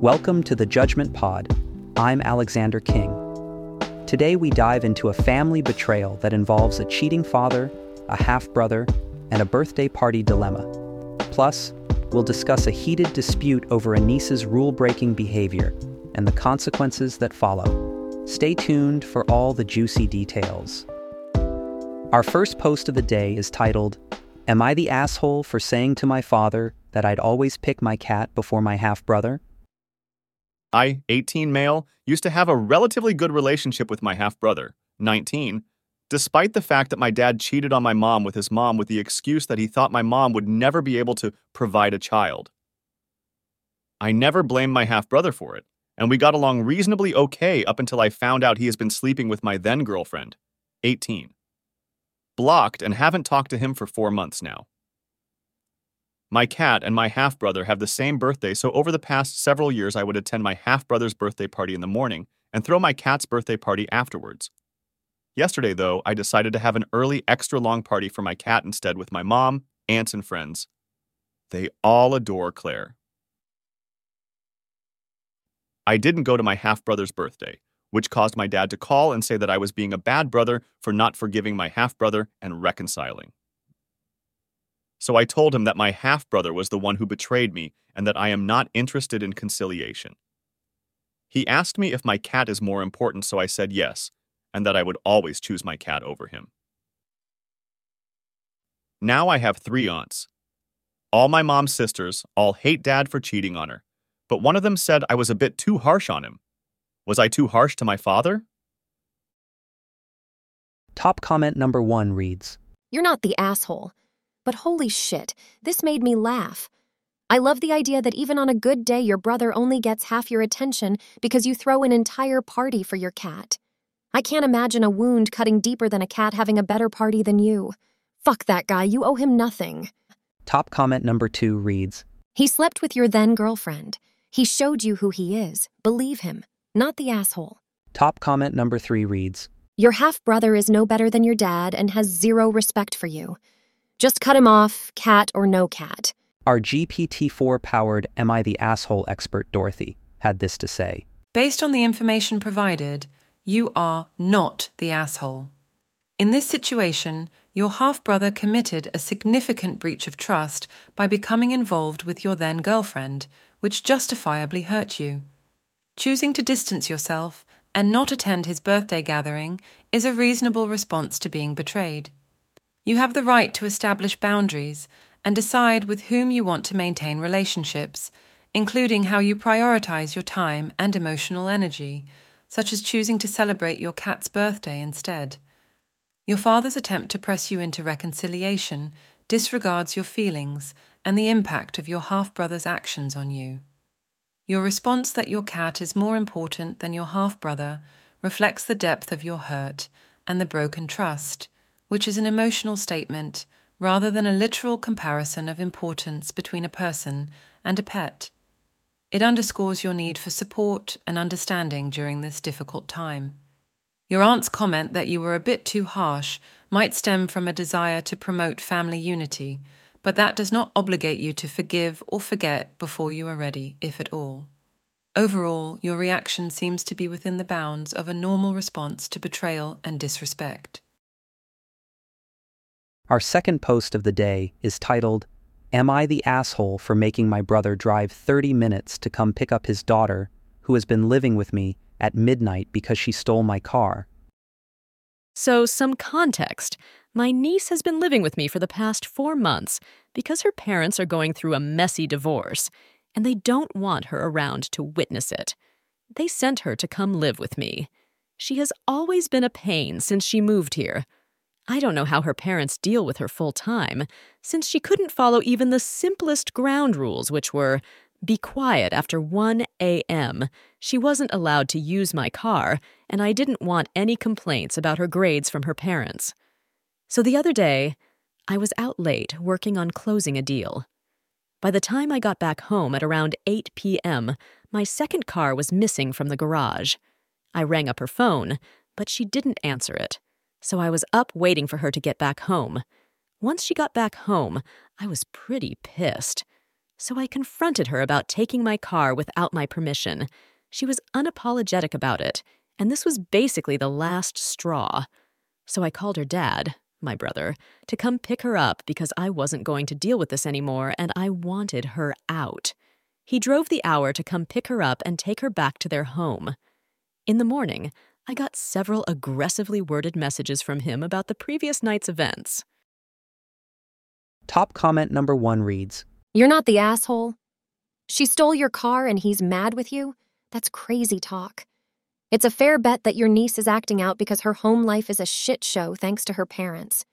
Welcome to the Judgment Pod. I'm Alexander King. Today we dive into a family betrayal that involves a cheating father, a half brother, and a birthday party dilemma. Plus, we'll discuss a heated dispute over a niece's rule breaking behavior and the consequences that follow. Stay tuned for all the juicy details. Our first post of the day is titled, Am I the asshole for saying to my father that I'd always pick my cat before my half brother? I, 18 male, used to have a relatively good relationship with my half brother, 19, despite the fact that my dad cheated on my mom with his mom with the excuse that he thought my mom would never be able to provide a child. I never blamed my half brother for it, and we got along reasonably okay up until I found out he has been sleeping with my then girlfriend, 18. Blocked and haven't talked to him for four months now. My cat and my half brother have the same birthday, so over the past several years, I would attend my half brother's birthday party in the morning and throw my cat's birthday party afterwards. Yesterday, though, I decided to have an early, extra long party for my cat instead with my mom, aunts, and friends. They all adore Claire. I didn't go to my half brother's birthday, which caused my dad to call and say that I was being a bad brother for not forgiving my half brother and reconciling. So I told him that my half brother was the one who betrayed me and that I am not interested in conciliation. He asked me if my cat is more important, so I said yes, and that I would always choose my cat over him. Now I have three aunts. All my mom's sisters all hate dad for cheating on her, but one of them said I was a bit too harsh on him. Was I too harsh to my father? Top comment number one reads You're not the asshole. But holy shit, this made me laugh. I love the idea that even on a good day, your brother only gets half your attention because you throw an entire party for your cat. I can't imagine a wound cutting deeper than a cat having a better party than you. Fuck that guy, you owe him nothing. Top comment number two reads He slept with your then girlfriend. He showed you who he is. Believe him, not the asshole. Top comment number three reads Your half brother is no better than your dad and has zero respect for you. Just cut him off, cat or no cat. Our GPT 4 powered Am I the Asshole expert Dorothy had this to say Based on the information provided, you are not the asshole. In this situation, your half brother committed a significant breach of trust by becoming involved with your then girlfriend, which justifiably hurt you. Choosing to distance yourself and not attend his birthday gathering is a reasonable response to being betrayed. You have the right to establish boundaries and decide with whom you want to maintain relationships, including how you prioritize your time and emotional energy, such as choosing to celebrate your cat's birthday instead. Your father's attempt to press you into reconciliation disregards your feelings and the impact of your half brother's actions on you. Your response that your cat is more important than your half brother reflects the depth of your hurt and the broken trust which is an emotional statement rather than a literal comparison of importance between a person and a pet. It underscores your need for support and understanding during this difficult time. Your aunt's comment that you were a bit too harsh might stem from a desire to promote family unity, but that does not obligate you to forgive or forget before you are ready, if at all. Overall, your reaction seems to be within the bounds of a normal response to betrayal and disrespect. Our second post of the day is titled, Am I the asshole for making my brother drive 30 minutes to come pick up his daughter, who has been living with me, at midnight because she stole my car? So, some context. My niece has been living with me for the past four months because her parents are going through a messy divorce, and they don't want her around to witness it. They sent her to come live with me. She has always been a pain since she moved here. I don't know how her parents deal with her full time, since she couldn't follow even the simplest ground rules, which were be quiet after 1 a.m. She wasn't allowed to use my car, and I didn't want any complaints about her grades from her parents. So the other day, I was out late working on closing a deal. By the time I got back home at around 8 p.m., my second car was missing from the garage. I rang up her phone, but she didn't answer it so I was up waiting for her to get back home. Once she got back home, I was pretty pissed. So I confronted her about taking my car without my permission. She was unapologetic about it, and this was basically the last straw. So I called her dad, my brother, to come pick her up because I wasn't going to deal with this anymore and I wanted her out. He drove the hour to come pick her up and take her back to their home. In the morning, I got several aggressively worded messages from him about the previous night's events. Top comment number one reads You're not the asshole. She stole your car and he's mad with you? That's crazy talk. It's a fair bet that your niece is acting out because her home life is a shit show thanks to her parents.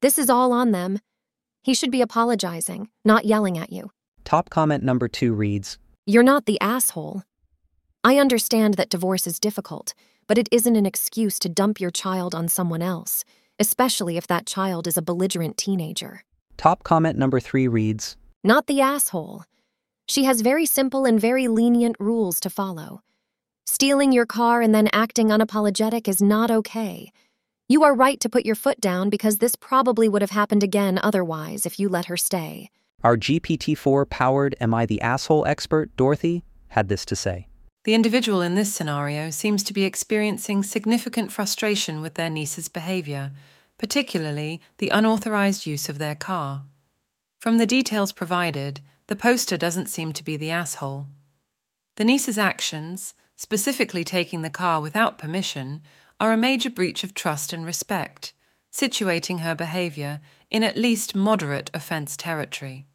This is all on them. He should be apologizing, not yelling at you. Top comment number two reads You're not the asshole. I understand that divorce is difficult, but it isn't an excuse to dump your child on someone else, especially if that child is a belligerent teenager. Top comment number three reads Not the asshole. She has very simple and very lenient rules to follow. Stealing your car and then acting unapologetic is not okay. You are right to put your foot down because this probably would have happened again otherwise if you let her stay. Our GPT 4 powered Am I the Asshole expert, Dorothy, had this to say. The individual in this scenario seems to be experiencing significant frustration with their niece's behavior, particularly the unauthorized use of their car. From the details provided, the poster doesn't seem to be the asshole. The niece's actions, specifically taking the car without permission, are a major breach of trust and respect, situating her behavior in at least moderate offense territory.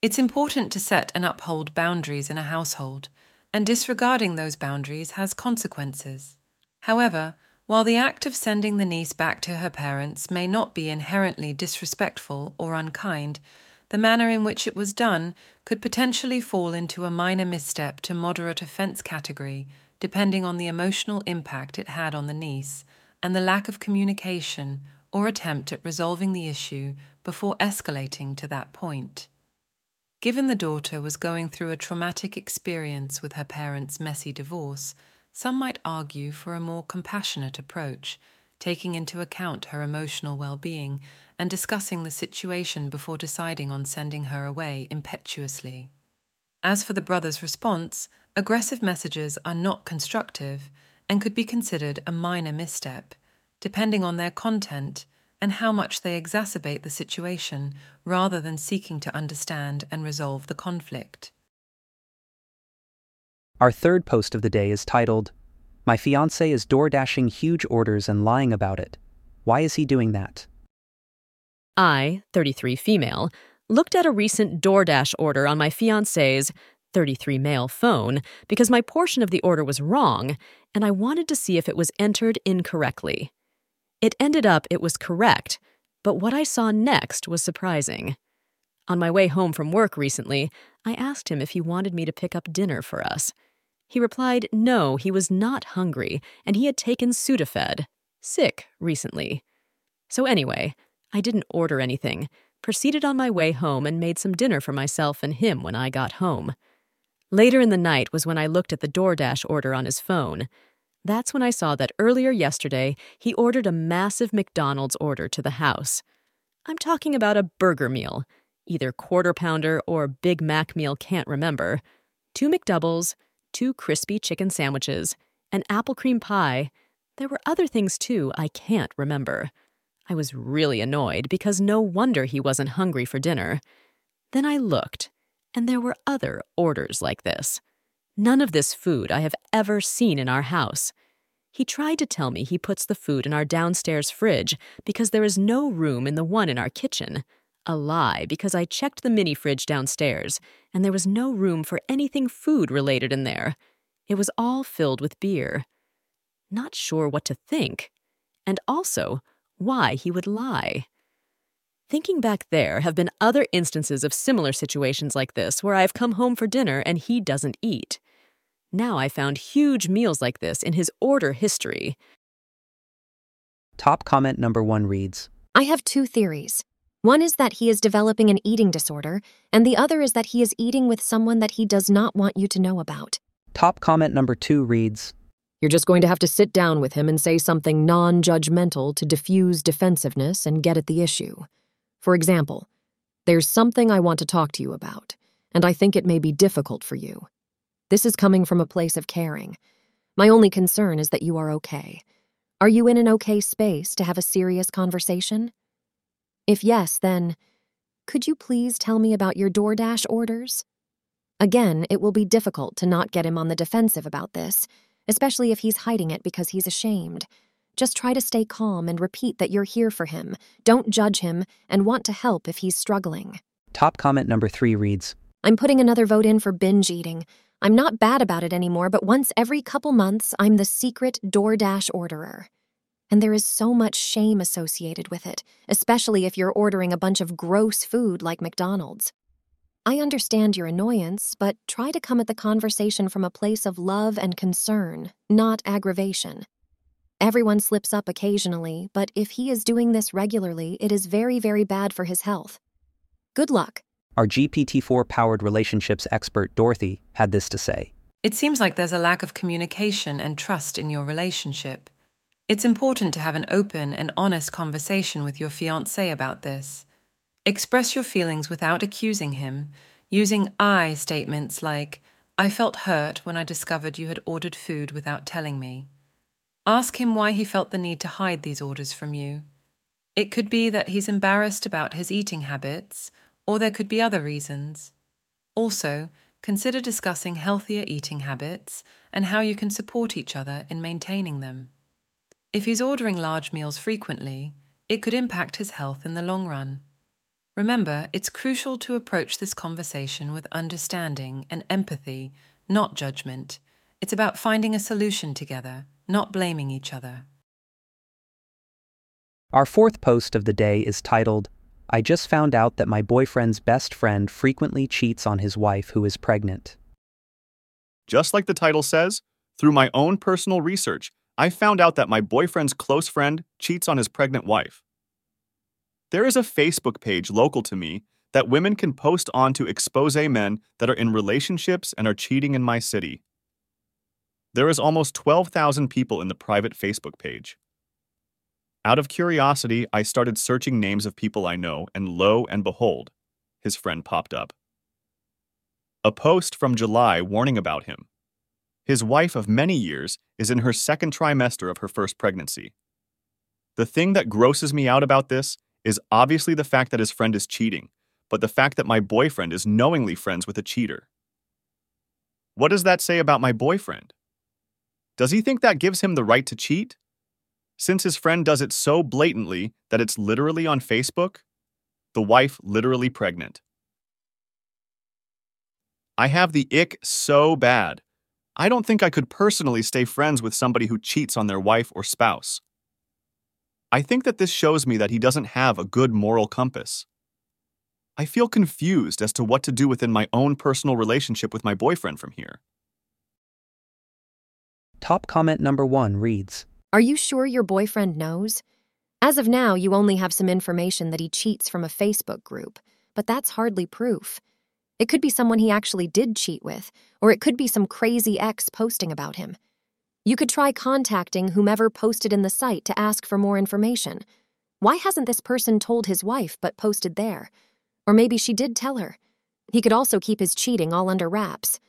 It's important to set and uphold boundaries in a household, and disregarding those boundaries has consequences. However, while the act of sending the niece back to her parents may not be inherently disrespectful or unkind, the manner in which it was done could potentially fall into a minor misstep to moderate offense category, depending on the emotional impact it had on the niece and the lack of communication or attempt at resolving the issue before escalating to that point. Given the daughter was going through a traumatic experience with her parents' messy divorce, some might argue for a more compassionate approach, taking into account her emotional well being and discussing the situation before deciding on sending her away impetuously. As for the brother's response, aggressive messages are not constructive and could be considered a minor misstep, depending on their content and how much they exacerbate the situation rather than seeking to understand and resolve the conflict. Our third post of the day is titled, My fiance is door dashing huge orders and lying about it. Why is he doing that? I, 33 female, looked at a recent DoorDash order on my fiance's 33 male phone because my portion of the order was wrong and I wanted to see if it was entered incorrectly. It ended up it was correct, but what I saw next was surprising. On my way home from work recently, I asked him if he wanted me to pick up dinner for us. He replied no, he was not hungry and he had taken Sudafed, sick, recently. So, anyway, I didn't order anything, proceeded on my way home, and made some dinner for myself and him when I got home. Later in the night was when I looked at the DoorDash order on his phone. That's when I saw that earlier yesterday he ordered a massive McDonald's order to the house. I'm talking about a burger meal, either quarter pounder or Big Mac meal, can't remember, two McDoubles, two crispy chicken sandwiches, an apple cream pie. There were other things too I can't remember. I was really annoyed because no wonder he wasn't hungry for dinner. Then I looked, and there were other orders like this. None of this food I have ever seen in our house. He tried to tell me he puts the food in our downstairs fridge because there is no room in the one in our kitchen. A lie, because I checked the mini fridge downstairs, and there was no room for anything food related in there. It was all filled with beer. Not sure what to think. And also, why he would lie. Thinking back there have been other instances of similar situations like this where I've come home for dinner and he doesn't eat. Now I found huge meals like this in his order history. Top comment number one reads I have two theories. One is that he is developing an eating disorder, and the other is that he is eating with someone that he does not want you to know about. Top comment number two reads You're just going to have to sit down with him and say something non judgmental to diffuse defensiveness and get at the issue. For example, there's something I want to talk to you about, and I think it may be difficult for you. This is coming from a place of caring. My only concern is that you are okay. Are you in an okay space to have a serious conversation? If yes, then could you please tell me about your DoorDash orders? Again, it will be difficult to not get him on the defensive about this, especially if he's hiding it because he's ashamed. Just try to stay calm and repeat that you're here for him, don't judge him, and want to help if he's struggling. Top comment number three reads I'm putting another vote in for binge eating. I'm not bad about it anymore, but once every couple months, I'm the secret DoorDash orderer. And there is so much shame associated with it, especially if you're ordering a bunch of gross food like McDonald's. I understand your annoyance, but try to come at the conversation from a place of love and concern, not aggravation. Everyone slips up occasionally, but if he is doing this regularly, it is very, very bad for his health. Good luck. Our GPT 4 powered relationships expert Dorothy had this to say It seems like there's a lack of communication and trust in your relationship. It's important to have an open and honest conversation with your fiancé about this. Express your feelings without accusing him, using I statements like, I felt hurt when I discovered you had ordered food without telling me. Ask him why he felt the need to hide these orders from you. It could be that he's embarrassed about his eating habits, or there could be other reasons. Also, consider discussing healthier eating habits and how you can support each other in maintaining them. If he's ordering large meals frequently, it could impact his health in the long run. Remember, it's crucial to approach this conversation with understanding and empathy, not judgment. It's about finding a solution together, not blaming each other. Our fourth post of the day is titled, I just found out that my boyfriend's best friend frequently cheats on his wife who is pregnant. Just like the title says, through my own personal research, I found out that my boyfriend's close friend cheats on his pregnant wife. There is a Facebook page local to me that women can post on to expose men that are in relationships and are cheating in my city. There is almost 12,000 people in the private Facebook page. Out of curiosity, I started searching names of people I know, and lo and behold, his friend popped up. A post from July warning about him. His wife of many years is in her second trimester of her first pregnancy. The thing that grosses me out about this is obviously the fact that his friend is cheating, but the fact that my boyfriend is knowingly friends with a cheater. What does that say about my boyfriend? Does he think that gives him the right to cheat? Since his friend does it so blatantly that it's literally on Facebook, the wife literally pregnant. I have the ick so bad. I don't think I could personally stay friends with somebody who cheats on their wife or spouse. I think that this shows me that he doesn't have a good moral compass. I feel confused as to what to do within my own personal relationship with my boyfriend from here. Top comment number one reads Are you sure your boyfriend knows? As of now, you only have some information that he cheats from a Facebook group, but that's hardly proof. It could be someone he actually did cheat with, or it could be some crazy ex posting about him. You could try contacting whomever posted in the site to ask for more information. Why hasn't this person told his wife but posted there? Or maybe she did tell her. He could also keep his cheating all under wraps.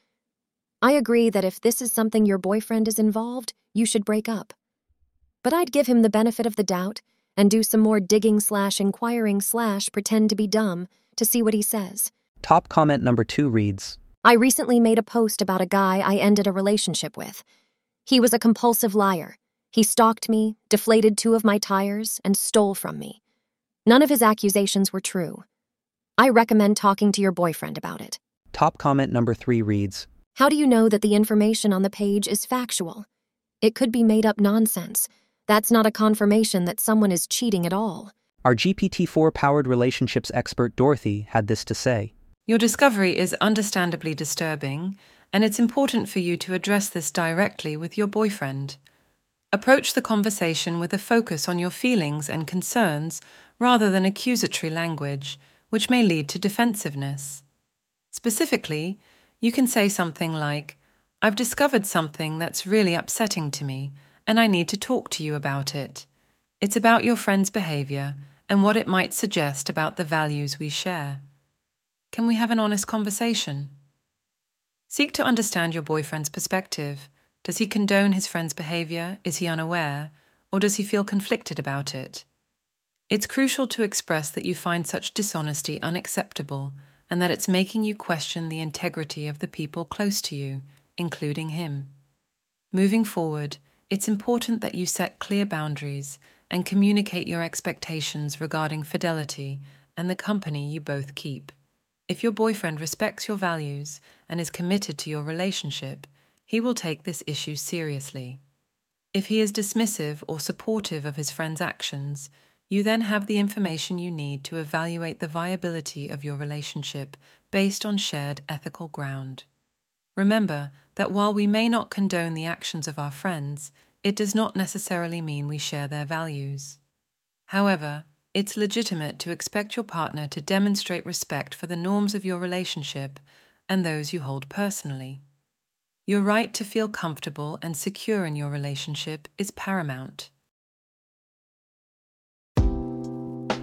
I agree that if this is something your boyfriend is involved, you should break up. But I'd give him the benefit of the doubt and do some more digging slash inquiring slash pretend to be dumb to see what he says. Top comment number two reads I recently made a post about a guy I ended a relationship with. He was a compulsive liar. He stalked me, deflated two of my tires, and stole from me. None of his accusations were true. I recommend talking to your boyfriend about it. Top comment number three reads How do you know that the information on the page is factual? It could be made up nonsense. That's not a confirmation that someone is cheating at all. Our GPT 4 powered relationships expert Dorothy had this to say Your discovery is understandably disturbing, and it's important for you to address this directly with your boyfriend. Approach the conversation with a focus on your feelings and concerns rather than accusatory language, which may lead to defensiveness. Specifically, you can say something like, I've discovered something that's really upsetting to me, and I need to talk to you about it. It's about your friend's behavior and what it might suggest about the values we share. Can we have an honest conversation? Seek to understand your boyfriend's perspective. Does he condone his friend's behavior? Is he unaware? Or does he feel conflicted about it? It's crucial to express that you find such dishonesty unacceptable and that it's making you question the integrity of the people close to you, including him. Moving forward, it's important that you set clear boundaries and communicate your expectations regarding fidelity and the company you both keep. If your boyfriend respects your values and is committed to your relationship, he will take this issue seriously. If he is dismissive or supportive of his friend's actions, you then have the information you need to evaluate the viability of your relationship based on shared ethical ground. Remember that while we may not condone the actions of our friends, it does not necessarily mean we share their values. However, it's legitimate to expect your partner to demonstrate respect for the norms of your relationship and those you hold personally. Your right to feel comfortable and secure in your relationship is paramount.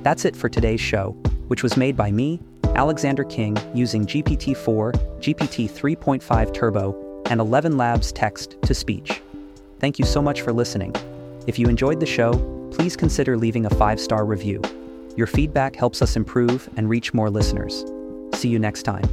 That's it for today's show, which was made by me, Alexander King, using GPT 4, GPT 3.5 Turbo, and 11 Labs text to speech. Thank you so much for listening. If you enjoyed the show, please consider leaving a five star review. Your feedback helps us improve and reach more listeners. See you next time.